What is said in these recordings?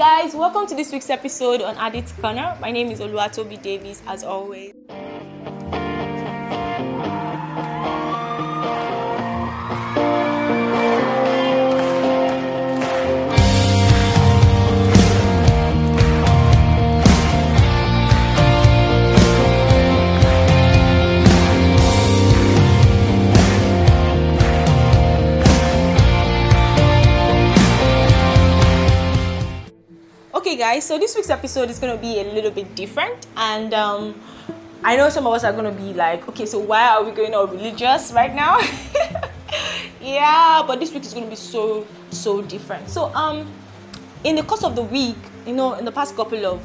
guys, welcome to this week's episode on Addict's Corner. My name is Oluwatobi Davis, as always. Guys, so this week's episode is going to be a little bit different, and um, I know some of us are going to be like, okay, so why are we going all religious right now? yeah, but this week is going to be so so different. So, um, in the course of the week, you know, in the past couple of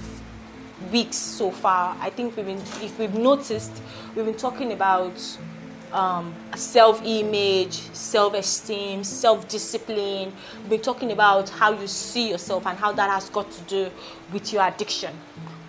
weeks so far, I think we've been, if we've noticed, we've been talking about um, self-image, self-esteem, self-discipline. We've been talking about how you see yourself and how that has got to do with your addiction.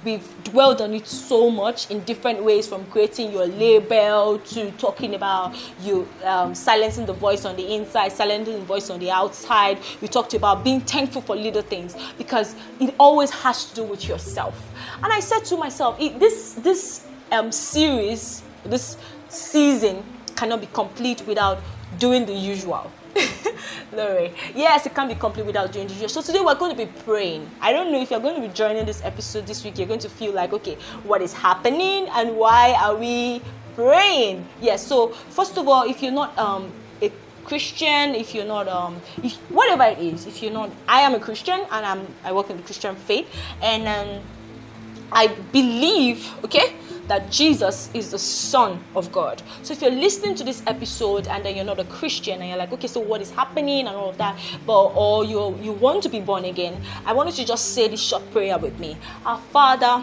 We've dwelled on it so much in different ways, from creating your label to talking about you um, silencing the voice on the inside, silencing the voice on the outside. We talked about being thankful for little things because it always has to do with yourself. And I said to myself, this this um, series, this season cannot be complete without doing the usual. Glory. Yes, it can't be complete without doing the usual. So today we're going to be praying. I don't know if you're going to be joining this episode this week, you're going to feel like, okay, what is happening and why are we praying? Yes, so first of all, if you're not um a Christian, if you're not um if, whatever it is, if you're not I am a Christian and I'm I work in the Christian faith and um I believe, okay, that Jesus is the Son of God. So if you're listening to this episode and then you're not a Christian and you're like, okay, so what is happening and all of that, but or you you want to be born again, I want you to just say this short prayer with me. Our Father,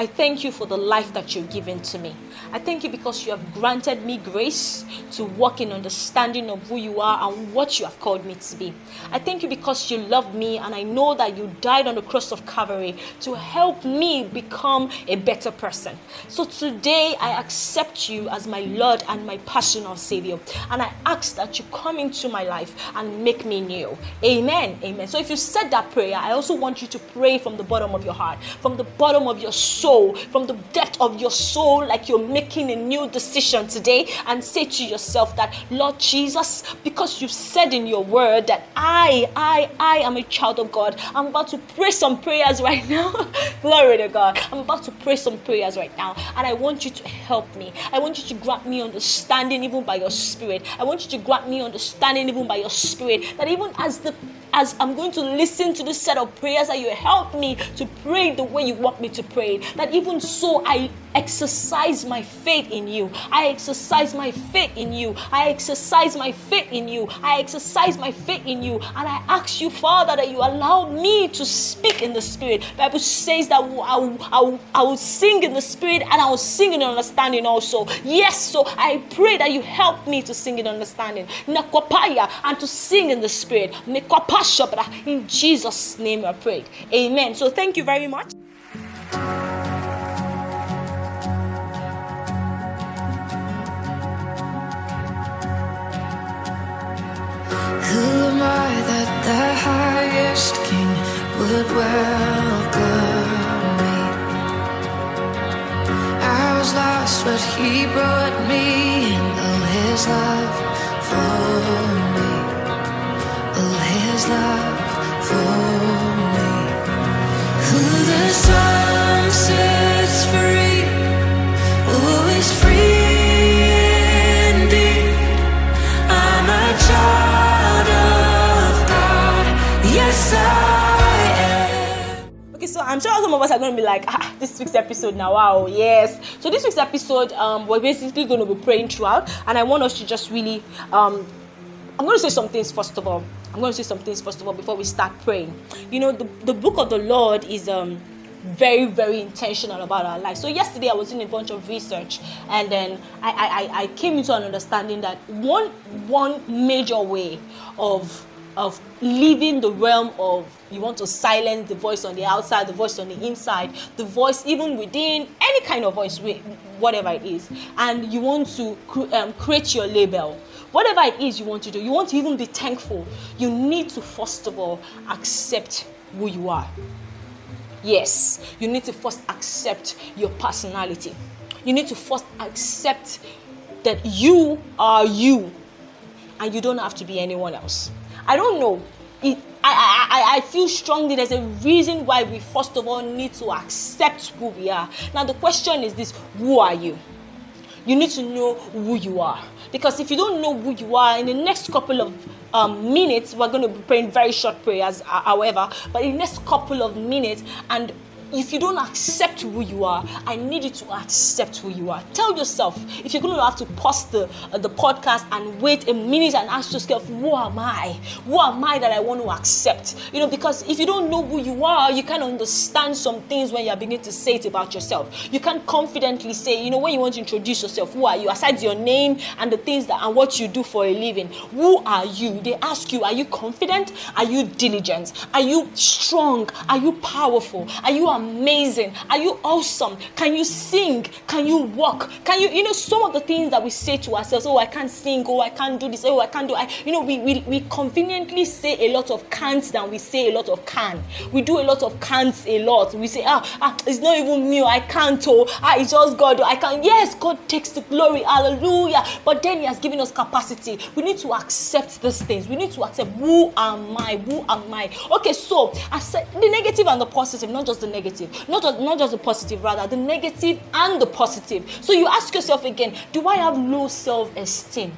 I thank you for the life that you've given to me. I thank you because you have granted me grace to walk in understanding of who you are and what you have called me to be. I thank you because you love me and I know that you died on the cross of Calvary to help me become a better person. So today I accept you as my Lord and my personal Savior. And I ask that you come into my life and make me new. Amen. Amen. So if you said that prayer, I also want you to pray from the bottom of your heart, from the bottom of your soul, from the depth of your soul, like you're making a new decision today, and say to yourself that, Lord Jesus, because you've said in your word that I, I, I am a child of God, I'm about to pray some prayers right now. Glory to God. I'm about to pray some prayers right now, and I want you to help me. I want you to grant me understanding even by your spirit. I want you to grant me understanding even by your spirit. That even as the as I'm going to listen to this set of prayers, that you help me to pray the way you want me to pray. That even so, I exercise my faith in you. I exercise my faith in you. I exercise my faith in you. I exercise my faith in you. And I ask you, Father, that you allow me to speak in the Spirit. Bible says that I will, I will, I will sing in the Spirit and I will sing in understanding also. Yes, so I pray that you help me to sing in understanding. And to sing in the Spirit. In Jesus' name I prayed. Amen. So thank you very much. Love for me. I was lost but he brought me in. His love for me. All His love for me. Who the sun sets of us are going to be like, ah, this week's episode now, wow, yes. So this week's episode, um, we're basically going to be praying throughout, and I want us to just really, um, I'm going to say some things first of all. I'm going to say some things first of all before we start praying. You know, the, the book of the Lord is um very very intentional about our life so yesterday i was doing a bunch of research and then I, I i came into an understanding that one one major way of of leaving the realm of you want to silence the voice on the outside the voice on the inside the voice even within any kind of voice whatever it is and you want to um, create your label whatever it is you want to do you want to even be thankful you need to first of all accept who you are. Yes, you need to first accept your personality. You need to first accept that you are you and you don't have to be anyone else. I don't know. It, I, I, I feel strongly there's a reason why we first of all need to accept who we are. Now, the question is this who are you? You need to know who you are. Because if you don't know who you are, in the next couple of um, minutes, we're going to be praying very short prayers, uh, however, but in the next couple of minutes, and if you don't accept who you are, I need you to accept who you are. Tell yourself if you're going to have to pause the uh, the podcast and wait a minute and ask yourself, "Who am I? Who am I that I want to accept?" You know, because if you don't know who you are, you can't understand some things when you're beginning to say it about yourself. You can't confidently say, you know, when you want to introduce yourself, who are you? Aside your name and the things that and what you do for a living, who are you? They ask you, are you confident? Are you diligent? Are you strong? Are you powerful? Are you amazing? Are you awesome? Can you sing? Can you walk? Can you, you know, some of the things that we say to ourselves, oh, I can't sing, oh, I can't do this, oh, I can't do, I, you know, we, we, we conveniently say a lot of can'ts than we say a lot of can. We do a lot of can'ts a lot. We say, ah, ah, it's not even me, oh, I can't, oh, ah, it's just God, oh, I can't. Yes, God takes the glory, hallelujah. But then He has given us capacity. We need to accept these things. We need to accept who am I? Who am I? Okay, so said the negative and the positive, not just the negative, not just not just the positive, rather the negative and the positive. So you ask yourself again, do I have low self-esteem?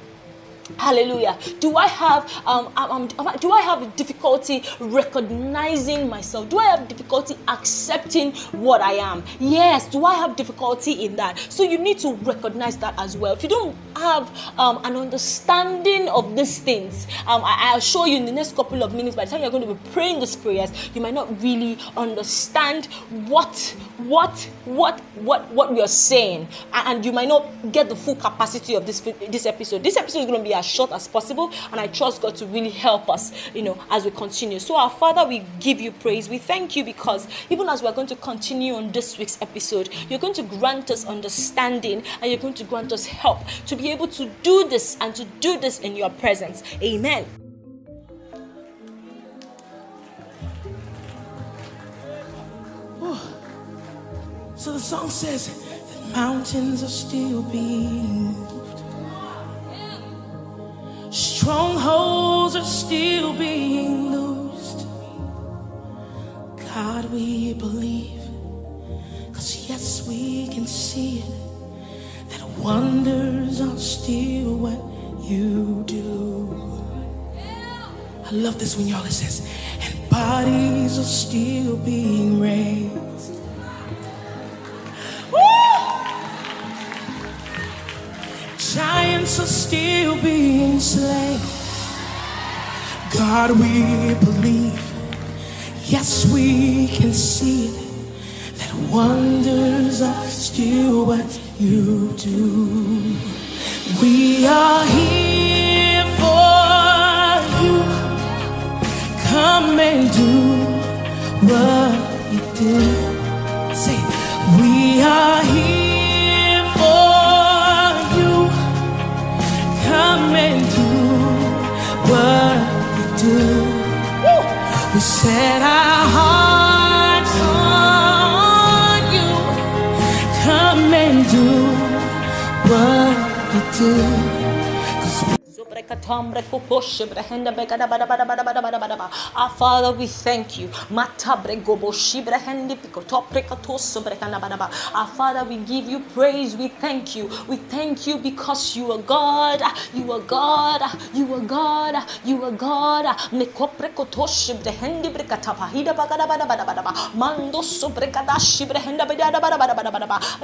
Hallelujah. Do I have um, um, um, do I have difficulty recognizing myself? Do I have difficulty accepting what I am? Yes. Do I have difficulty in that? So you need to recognize that as well. If you don't have um, an understanding of these things, um, I, I'll show you in the next couple of minutes. By the time you're going to be praying these prayers, you might not really understand what what what what what we are saying, and you might not get the full capacity of this this episode. This episode is going to be as short as possible, and I trust God to really help us, you know, as we continue. So, our Father, we give you praise. We thank you because even as we're going to continue on this week's episode, you're going to grant us understanding and you're going to grant us help to be able to do this and to do this in your presence. Amen. So the song says that mountains are still being moved. Strongholds are still being loosed. God, we believe. Cause yes, we can see it. That wonders are still what you do. I love this when y'all it says, and bodies are still being raised. Giants are still being slain. God, we believe. Yes, we can see. That wonders are still what you do. We are here for you. Come and do what Tambre Koposh Brahenda Begada Bada Bada Bada Bada Bada our Father, we thank you. Our Father, we give you praise. We thank you. We thank you because you are God. You are God. You are God. You are God. You are God.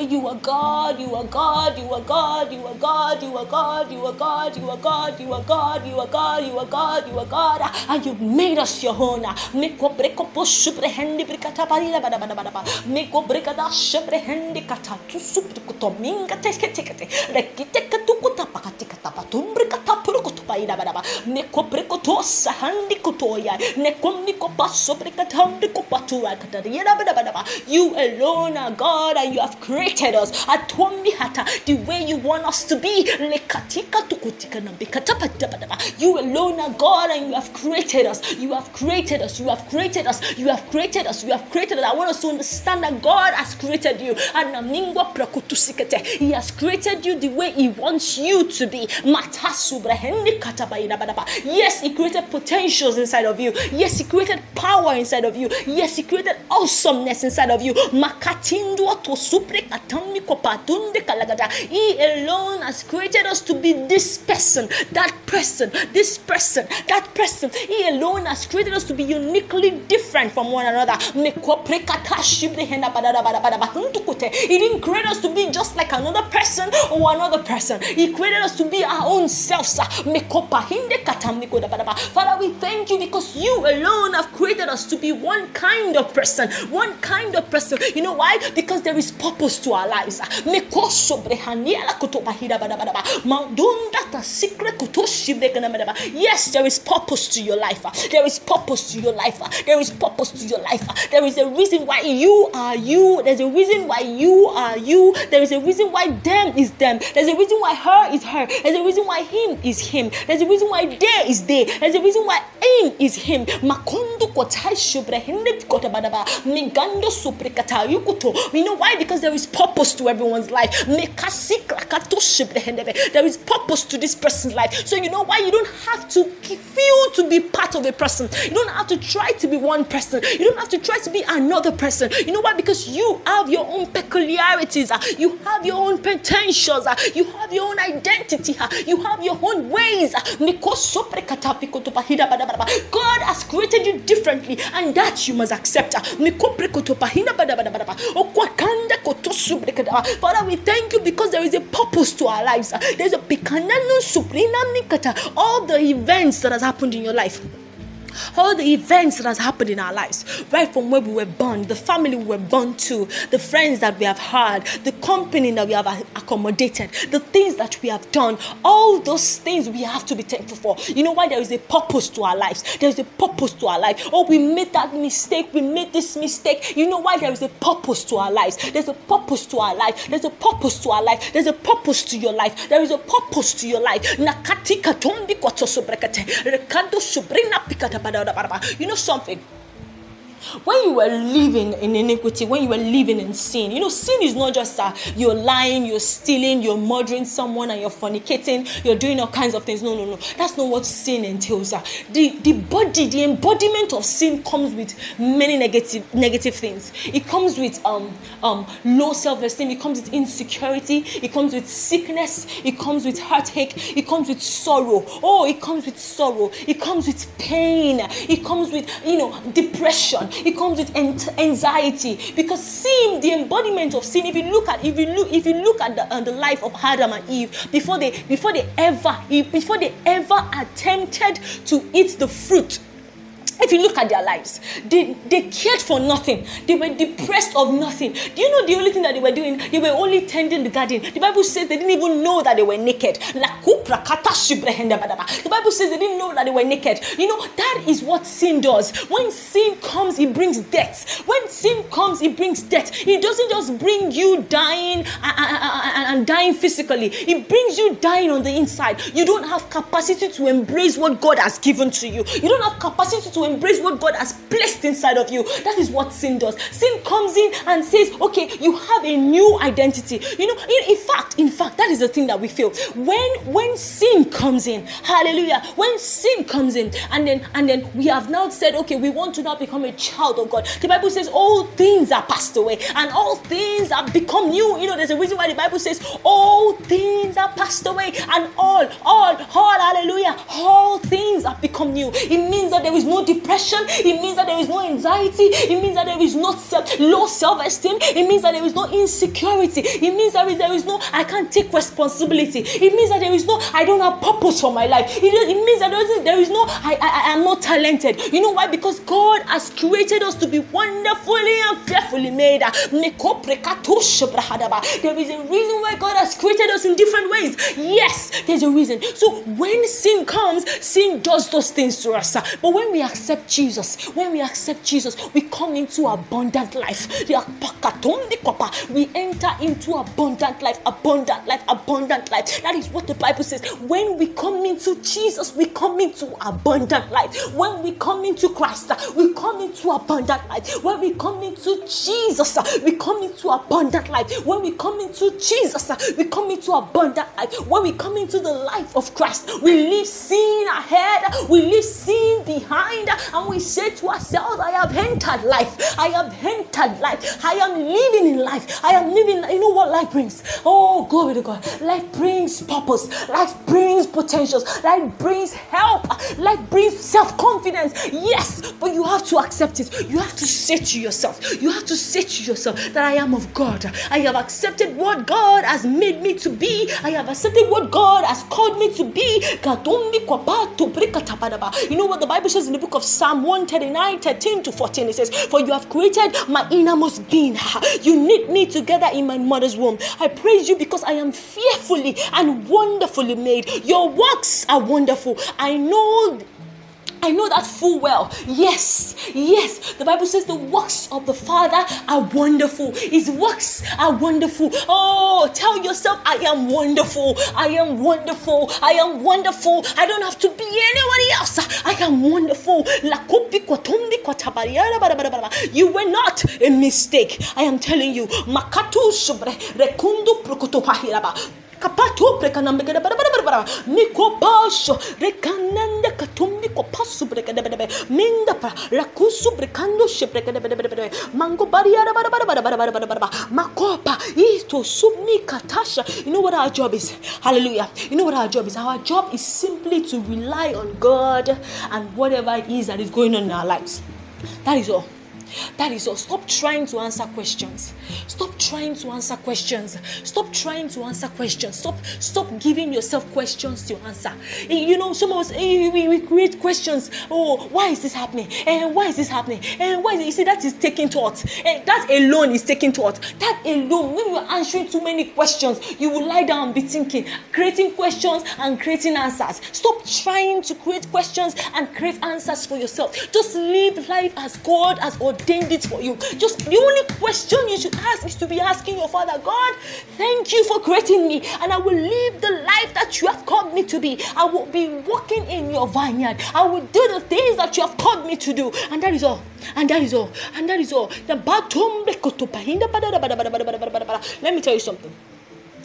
You are God. You are God. You are God. You are God. You are God. You are God. You are God. You are God. You are God. You are God. And you've made made us your own. Meko breko poshu prehendi brikata parila bada bada bada bada. Meko brikada shprehendi kata tu supri kutominga teke teke te. Rekiteka tu kutapakati katapatum brikata ida badaba. Neko prekoto sahandi kotoya. Neko niko paso prekatandi kopatura katari ida badaba. You alone are God and you have created us. Atwambi hata the way you want us to be. Lekatika tukutika nambikata badaba. You alone are God and you have created us. You have created us. You have created us. You have created us. You have created us. I want us to understand that God has created you. And namingwa prakutusikete. He has created you the way He wants you to be. Badaba. Yes, He created potentials inside of you. Yes, He created power inside of you. Yes, He created awesomeness inside of you. He alone has created us to be this person, that person, this person, that person. He alone has created us to be uniquely different from one another. He didn't create us to be just like another person or another person. He created us to be our own selves. Father, we thank you because you alone have created us to be one kind of person. One kind of person. You know why? Because there is purpose to our lives. Yes, there is purpose to your life. There is purpose to your life. There is purpose to your life. There is a reason why you are you. There's a reason why you are you. There is a reason why them is them. There's a reason why her is her. There's a reason why him is him. There's a reason why they is they. There's a reason why him is him. Makondo kotai shubrehende kotabadaba. Mingando suprekata yukuto. You know why? Because there is purpose to everyone's life. Mekasi krakato shubrehende. There is purpose to this person's life. So you know why you don't have to feel to be part of a person. You don't have to try to be one person. You don't have to try to be another person. You know why? Because you have your own peculiarities. uh, You have your own potentials. uh, You have your own identity. uh, You have your own ways. Uh, God has created you differently, and that you must accept. Father, we thank you because there is a purpose to our lives. There's a all the events that has happened in your life all the events that has happened in our lives, right from where we were born, the family we were born to, the friends that we have had, the company that we have accommodated, the things that we have done, all those things we have to be thankful for. You know why there is a purpose to our lives? There is a purpose to our life. Oh, we made that mistake, we made this mistake. You know why there is a purpose to our lives? There's a purpose to our life. There's a purpose to our life. There's a purpose to your life. There is a purpose to your life. Nakatika pikata you know something? When you were living in iniquity, when you were living in sin, you know, sin is not just uh, you're lying, you're stealing, you're murdering someone, and you're fornicating, you're doing all kinds of things. No, no, no. That's not what sin entails. Uh. The the body, the embodiment of sin comes with many negative negative things. It comes with um um low self-esteem. It comes with insecurity. It comes with sickness. It comes with heartache. It comes with sorrow. Oh, it comes with sorrow. It comes with pain. It comes with you know depression it comes with anxiety because sin the embodiment of sin if you look at if you look if you look at the, uh, the life of adam and eve before they before they ever before they ever attempted to eat the fruit if you look at their lives, they, they cared for nothing. They were depressed of nothing. Do you know the only thing that they were doing? They were only tending the garden. The Bible says they didn't even know that they were naked. The Bible says they didn't know that they were naked. You know, that is what sin does. When sin comes, it brings death. When sin comes, it brings death. It doesn't just bring you dying uh, uh, uh, and dying physically, it brings you dying on the inside. You don't have capacity to embrace what God has given to you. You don't have capacity to embrace what God has placed inside of you. That is what sin does. Sin comes in and says, okay, you have a new identity. You know, in, in fact, in fact, that is the thing that we feel. When when sin comes in, hallelujah, when sin comes in, and then and then we have now said, okay, we want to now become a child of God. The Bible says all things are passed away and all things have become new. You know, there's a reason why the Bible says all things are passed away and all, all, all, hallelujah, all things have become new. It means that there is no depression. It means that there is no anxiety. It means that there is no self, low self-esteem. It means that there is no insecurity. It means that there is no I can't take responsibility. It means that there is no I don't have purpose for my life. It, it means that there is, there is no I, I I am not talented. You know why? Because God has created us to be wonderfully and fearfully made. There is a reason why God has created us in different ways. Yes, there's a reason. So when sin comes, sin does those things to us. But when we accept Jesus, when we accept Jesus, we come into abundant life. We enter into abundant life, abundant life, abundant life. That is what the Bible says. When we come into Jesus, we come into abundant life. When we come into Christ, we come into abundant life. When we come into Jesus, we come into abundant life. When we come into Jesus, we come into abundant life. When we come into the life of Christ, we leave sin ahead, we leave sin behind, and we say to ourselves, I have entered life. I have entered life. I am living in life. I am living. You know what life brings? Oh, glory to God. Life brings purpose. Life brings potentials. Life brings help. Life brings self confidence. Yes, but you have to accept it. You have to say to yourself, you have to say to yourself that I am of God. I have accepted what God has made me to be. I have accepted what God has called me to be. You know what the Bible says in the book of Psalm 139 13 to 14? It says, For you have created my innermost being. You knit me together in my mother's womb. I praise you because I am fearfully and wonderfully made. Your works are wonderful. I know I know that full well. Yes, yes. The Bible says the works of the Father are wonderful. His works are wonderful. Oh, tell yourself, I am wonderful. I am wonderful. I am wonderful. I don't have to be anybody else. I am wonderful. You were not a mistake. I am telling you. Kapato prekanambe kada bara bara bara bara. Niko pasho rekananda katumbi ko pasu brekada bede minda pa rakusu brekando she brekada bede bede mango bariara bara bara bara bara bara bara bara. Makopa ito sumi katasha. You know what our job is? Hallelujah. You know what our job is? Our job is simply to rely on God and whatever it is that is going on in our lives. That is all that is all. Stop trying to answer questions. Stop trying to answer questions. Stop trying to answer questions. Stop stop giving yourself questions to answer. You know, some of us we, we create questions. Oh, why is this happening? And why is this happening? And why is it? You see, that is taking thought. And eh, that alone is taking thought. That alone, when you're answering too many questions, you will lie down and be thinking, creating questions and creating answers. Stop trying to create questions and create answers for yourself. Just live life as God has ordained ordained it for you. Just the only question you should ask is to be asking your Father, God, thank you for creating me, and I will live the life that you have called me to be. I will be walking in your vineyard. I will do the things that you have called me to do, and that is all. And that is all. And that is all. Let me tell you something.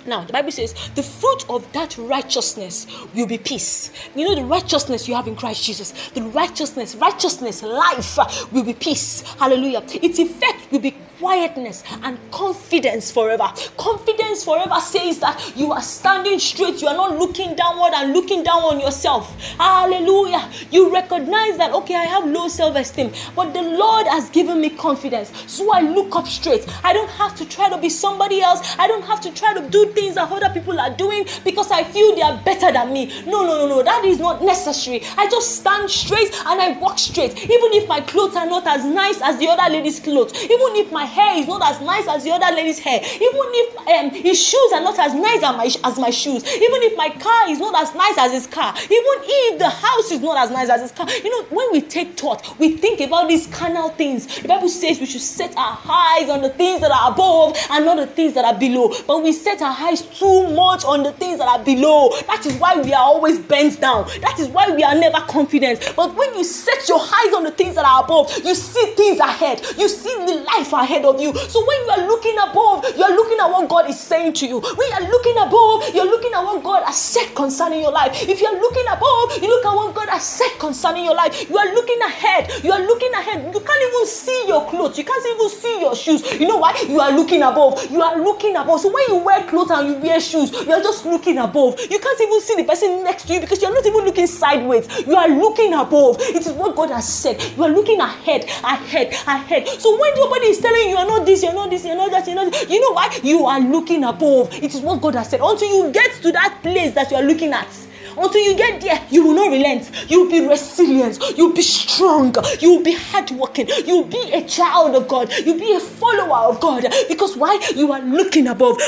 Now, the Bible says the fruit of that righteousness will be peace. You know, the righteousness you have in Christ Jesus, the righteousness, righteousness, life will be peace. Hallelujah. Its effect will be quietness and confidence forever. Confidence forever says that you are standing straight, you are not looking downward and looking down on yourself. Hallelujah. You recognize that, okay, I have low self esteem, but the Lord has given me confidence. So I look up straight. I don't have to try to be somebody else, I don't have to try to do things that other people are doing because I feel they are better than me. No, no, no, no, that is not necessary. I just stand straight and I walk straight, even if my clothes are not as nice as the other lady's clothes, even if my hair is not as nice as the other lady's hair, even if um, his shoes are not as nice as my, as my shoes, even if my car is not as nice as his car, even if the house is not as nice as his car. You know, when we take thought, we think about these carnal things. The Bible says we should set our eyes on the things that are above and not the things that are below. But we set our eyes too much on the things that are below. That is why we are always bent down. That is why we are never confident. But when you set your eyes on the things that are above, you see things ahead. You see the life ahead ahead of you. So when you are looking above, you are looking at what God is saying to you. When you are looking above, you're looking at what God has said concerning your life. If you are looking above, you look at what God has said concerning your life. You are looking ahead. You are looking ahead. You can't even see your clothes. You can't even see your shoes. You know why? You are looking above. You are looking above. So when you wear clothes and you wear shoes, you are just looking above. You can't even see the person next to you because you're not even looking sideways. You are looking above. It is what God has said. You are looking ahead, ahead, ahead. So when nobody is telling you, you're not this, you're not this, you're not that, you're not this, you know why? You are looking above. It is what God has said. Until you get to that place that you are looking at. Until you get there, you will not relent. You'll be resilient. You'll be strong. You'll be hardworking. You'll be a child of God. You'll be a follower of God. Because why? You are looking above.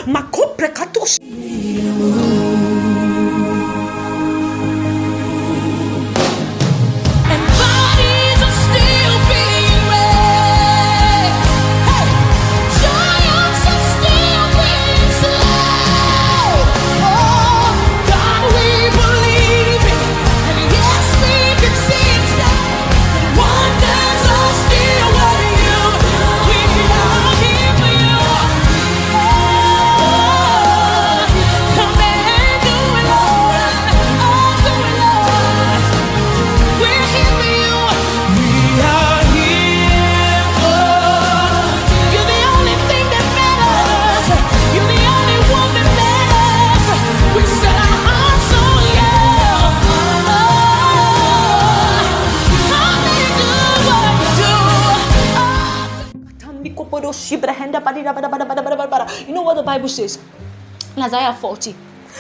Isaiah 40.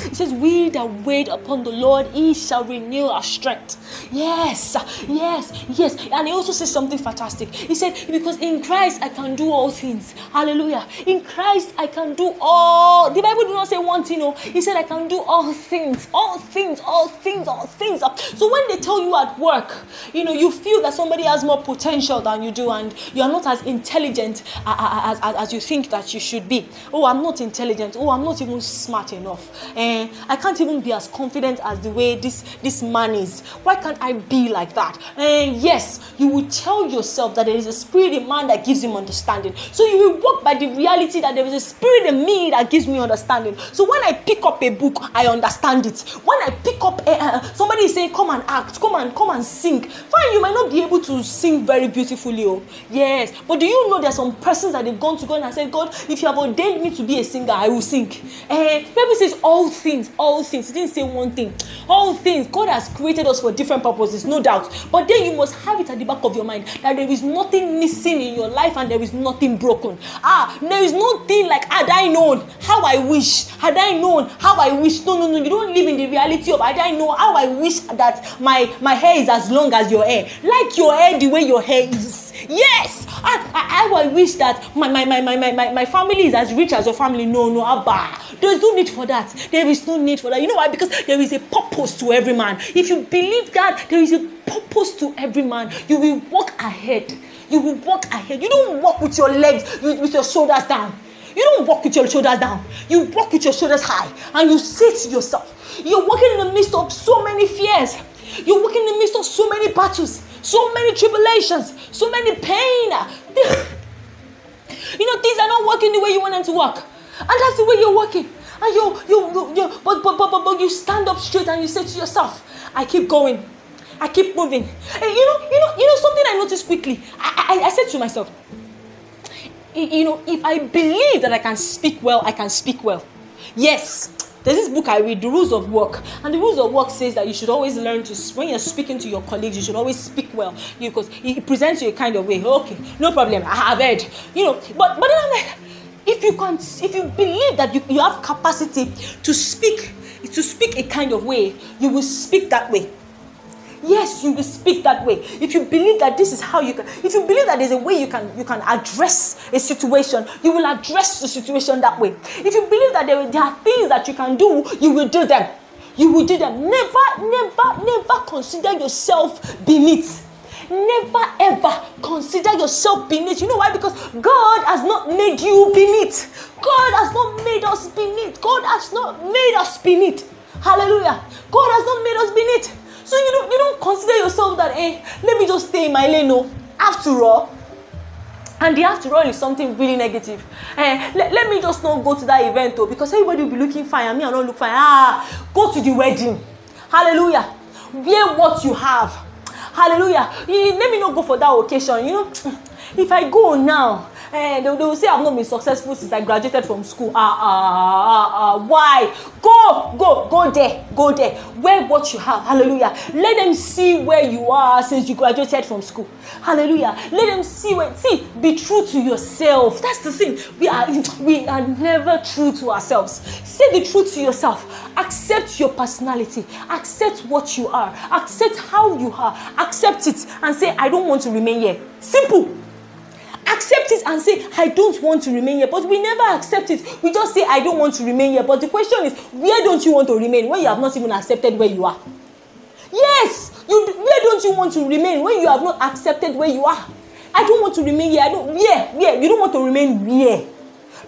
It says, We that wait upon the Lord, he shall renew our strength. Yes, yes, yes. And he also says something fantastic. He said, Because in Christ I can do all things. Hallelujah. In Christ I can do all. The Bible did not say one thing, no. He said, I can do all things, all things, all things, all things. So when they tell you at work, you know, you feel that somebody has more potential than you do and you are not as intelligent as, as, as you think that you should be. Oh, I'm not intelligent. Oh, I'm not even smart enough. Eh, I can't even be as confident as the way this, this man is. Why can't I be like that? And yes, you will tell yourself that there is a spirit in man that gives him understanding. So you will walk by the reality that there is a spirit in me that gives me understanding. So when I pick up a book, I understand it. When I pick up, a, uh, somebody is saying, "Come and act, come and come and sing." Fine, you might not be able to sing very beautifully, oh yes, but do you know there are some persons that they've gone to God and said, "God, if you have ordained me to be a singer, I will sing." Eh, Bible says all things, all things. It didn't say one thing. All things. God has created us for different purposes, no doubt. But then you must have it at the back of your mind that there is nothing missing in your life and there is nothing broken. Ah, there is nothing like had I known how I wish, had I known how I wish. No, no, no. You don't live in the reality of had I know how I wish that my my hair is as long as your hair. Like your hair the way your hair is. Yes, I, I, I wish that my, my, my, my, my, my, family is as rich as your family. No, no, Abba. There's no need for that. There is no need for that. You know why? Because there is a purpose to every man. If you believe that there is a purpose to every man, you will walk ahead. You will walk ahead. You don't walk with your legs, with with your shoulders down. You don't walk with your shoulders down. You walk with your shoulders high. And you say to yourself, you're walking in the midst of so many fears. You're walking in the midst of so many battles, so many tribulations, so many pain. you know, things are not working the way you want them to work. And that's the way you're working. And you, you, you, you but, but, but, but, but you stand up straight and you say to yourself, I keep going. I keep moving. And you know, you know, you know something I noticed quickly. I, I, I said to myself, you know, if I believe that I can speak well, I can speak well. Yes, there's this book I read, The Rules of Work, and the rules of work says that you should always learn to, when you're speaking to your colleagues, you should always speak well because it presents you a kind of way. Okay, no problem, I have heard, you know. But but then I'm like, if you can, if you believe that you, you have capacity to speak, to speak a kind of way, you will speak that way. Yes, you will speak that way. If you believe that this is how you can, if you believe that there's a way you can you can address a situation, you will address the situation that way. If you believe that there, there are things that you can do, you will do them. You will do them. Never, never, never consider yourself beneath. Never ever consider yourself beneath. You know why? Because God has not made you beneath. God has not made us beneath. God has not made us beneath. Hallelujah. God has not made us beneath. So you don't you don't consider yourself that eh, let me just stay in my lane. No. After all, and the after all is something really negative. Eh let, let me just not go to that event oh because everybody will be looking fine and me i no look fine. Ah go to the wedding. Hallelujah. Wear what you have. Hallelujah. You, let me not go for that occasion you know. If i go now eh, they, they will say I've not been successful since I graduated from school. Ah, ah, ah, ah, why? Go, go, go there, go there. Wear what you have. Hallelujah. Let them see where you are since you graduated from school. Hallelujah. Let them see where. See, be true to yourself. That's the thing. We are we are never true to ourselves. Say the truth to yourself. Accept your personality. Accept what you are. Accept how you are. Accept it and say, I don't want to remain here. Simple accept it and say i don't want to remain here. But we never accept it. We just say i don't want to remain here. But the question is where don't you want to remain? When you have not even accepted where you are. Yes! You where don't you want to remain? When you have not accepted where you are. I don't want to remain here. I don't where where? You don't want to remain where?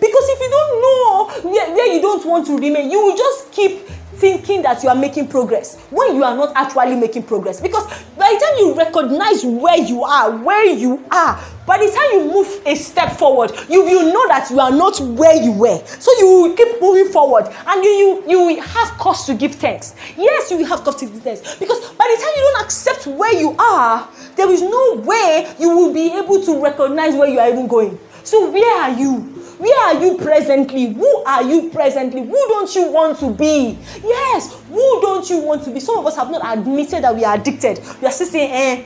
Because if you don't know where, where you don't want to remain you will just keep thinking that you are making progress when you are not actually making progress. Because by the time you recognize where you are where you are by the time you move a step forward you will know that you are not where you were. So you keep moving forward and you you you have cause to give thanks. Yes you have cause to give thanks. Because by the time you don't accept where you are there is no way you will be able to recognize where you are even going. So where are you Where are you presently? Who are you presently? Who don't you want to be? Yes, who don't you want to be? Some of us have not admitted that we are addicted. We are still saying, eh,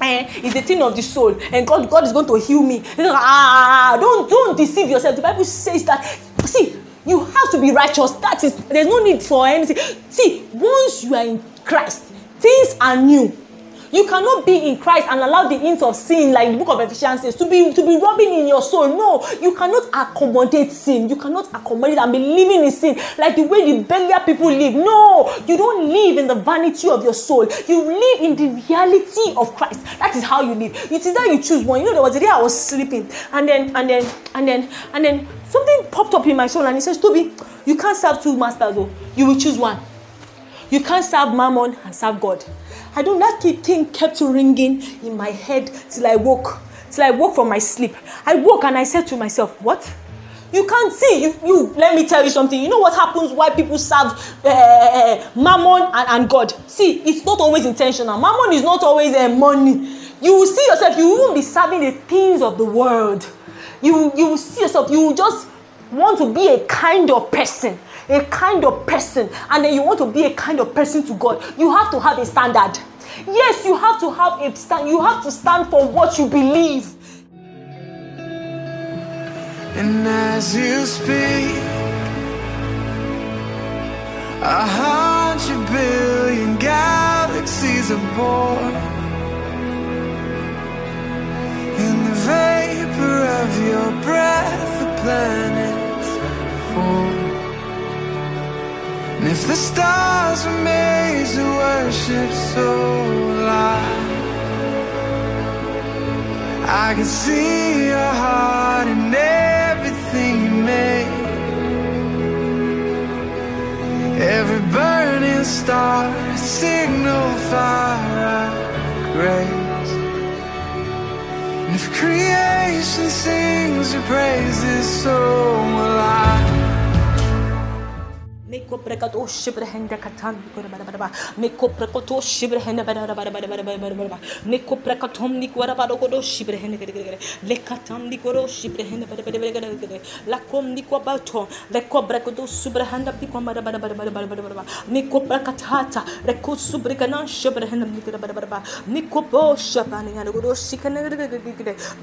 eh, it's the thing of the soul, and God, God is going to heal me. Ah, don't, don't deceive yourself. The Bible says that. See, you have to be righteous. That is, there's no need for anything. See, once you are in Christ, things are new You cannot be in Christ and allow the hint of sin, like the book of Ephesians says, to be to be rubbing in your soul. No, you cannot accommodate sin. You cannot accommodate and be living in sin like the way the Belial people live. No, you don't live in the vanity of your soul. You live in the reality of Christ. That is how you live. It is that you choose one. You know, there was a day I was sleeping, and then and then and then and then something popped up in my soul, and it says, Toby, you can't serve two masters, though. You will choose one. You can't serve Mammon and serve God. I don't that thing kept ringing in my head till I woke, till I woke from my sleep. I woke and I said to myself, What? You can't see. You, you let me tell you something. You know what happens why people serve uh, mammon and, and God? See, it's not always intentional. Mammon is not always uh, money. You will see yourself, you won't be serving the things of the world. You, you will see yourself, you will just want to be a kind of person a kind of person and then you want to be a kind of person to God, you have to have a standard. Yes, you have to have a stand. You have to stand for what you believe. And as you speak, a hundred billion galaxies are born. In the vapor of your breath, the planets The stars were made to worship so alive I can see your heart in everything you make. Every burning star, signal fire grace. And if creation sings your praises, so will Mikoprekato Shibrahenda Katan, Mikoprekato Shibrahenda Barabara, Mikoprekatom Niquarabadogodo Shibrahenda, Lekatam Nikoro Shibrahenda Barabara, Lacom Niquabato, Lecobracodo Subrahenda Picomara Barabara, Mikoprakatata, Reco Subricana Shibrahenda Barabara, Mikopo Shabani and Guru Sikana,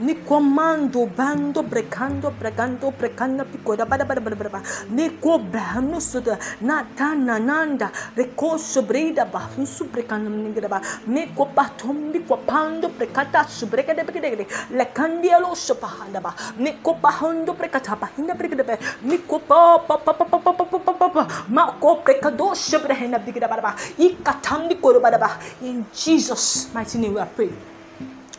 Nicomando Bando Brecando Brecando Brecanda Picora Barabara, Nico Brahano Suda. Natana Nanda, Recoso Breda Bahu Suprecanamigrava, Meco Patombi Copando Precata Subreca de Brigade, Lecandialo Sopahandaba, Meco Pahondo Precatapa, Hinda Brigade, Mico Papa Papa Papa Papa Papa, Malco Precado Subrehenda Brigada, Icatambi Corobadaba. In Jesus' mighty name we pray.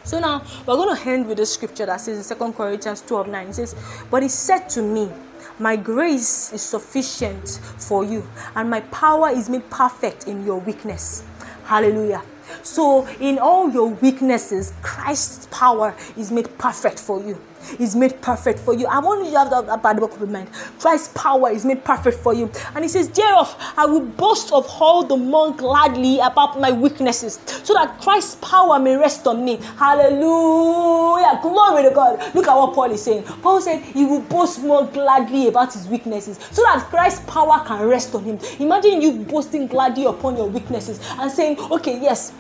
So now we're going to end with the scripture that says in 2 Corinthians 12 9 it says, But he said to me, my grace is sufficient for you, and my power is made perfect in your weakness. Hallelujah. So, in all your weaknesses, Christ's power is made perfect for you is made perfect for you. I want you to have that, that bad book of mind. Christ's power is made perfect for you. And he says, Thereof, I will boast of all the more gladly about my weaknesses, so that Christ's power may rest on me. Hallelujah. Glory to God. Look at what Paul is saying. Paul said he will boast more gladly about his weaknesses, so that Christ's power can rest on him. Imagine you boasting gladly upon your weaknesses and saying, Okay, yes,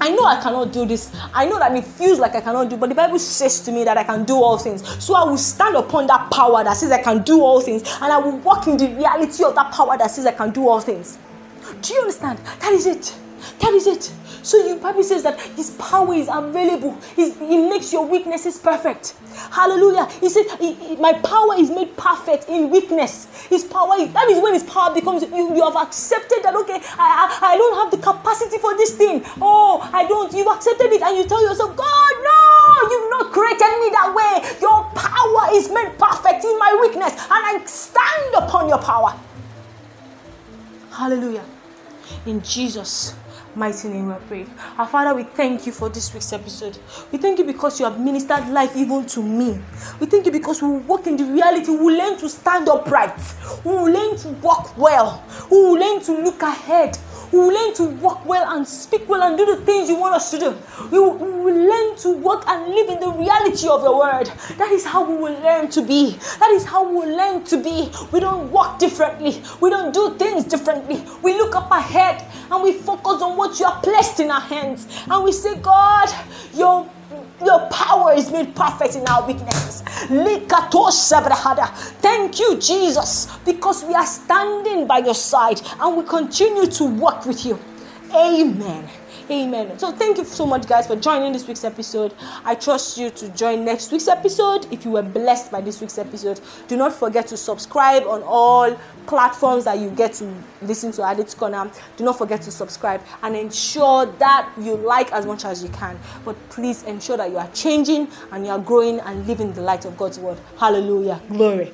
I know I cannot do this. I know that it feels like I cannot do, but the Bible says to me that I can do all things. So I will stand upon that power that says I can do all things, and I will walk in the reality of that power that says I can do all things. Do you understand? That is it. That is it. So your Bible says that His power is available. He's, he makes your weaknesses perfect. Hallelujah. He said, My power is made perfect in weakness. His power is that is when his power becomes you, you have accepted that okay, I, I, I don't have the capacity for this thing. Oh, I don't. You've accepted it and you tell yourself, God, no, you've not created me that way. Your power is made perfect in my weakness, and I stand upon your power. Hallelujah. In Jesus' mighty name we pray. Our Father, we thank you for this week's episode. We thank you because you have ministered life even to me. We thank you because we walk in the reality. We learn to stand upright. We learn to walk well. We learn to look ahead. We will learn to walk well and speak well and do the things you want us to do. We will, we will learn to walk and live in the reality of your word. That is how we will learn to be. That is how we will learn to be. We don't walk differently. We don't do things differently. We look up ahead and we focus on what you have placed in our hands. And we say, God, your your power is made perfect in our weaknesses. Thank you, Jesus, because we are standing by your side and we continue to work with you. Amen. Amen. So thank you so much, guys, for joining this week's episode. I trust you to join next week's episode. If you were blessed by this week's episode, do not forget to subscribe on all platforms that you get to listen to Addicts Corner. Do not forget to subscribe and ensure that you like as much as you can. But please ensure that you are changing and you are growing and living the light of God's word. Hallelujah. Glory.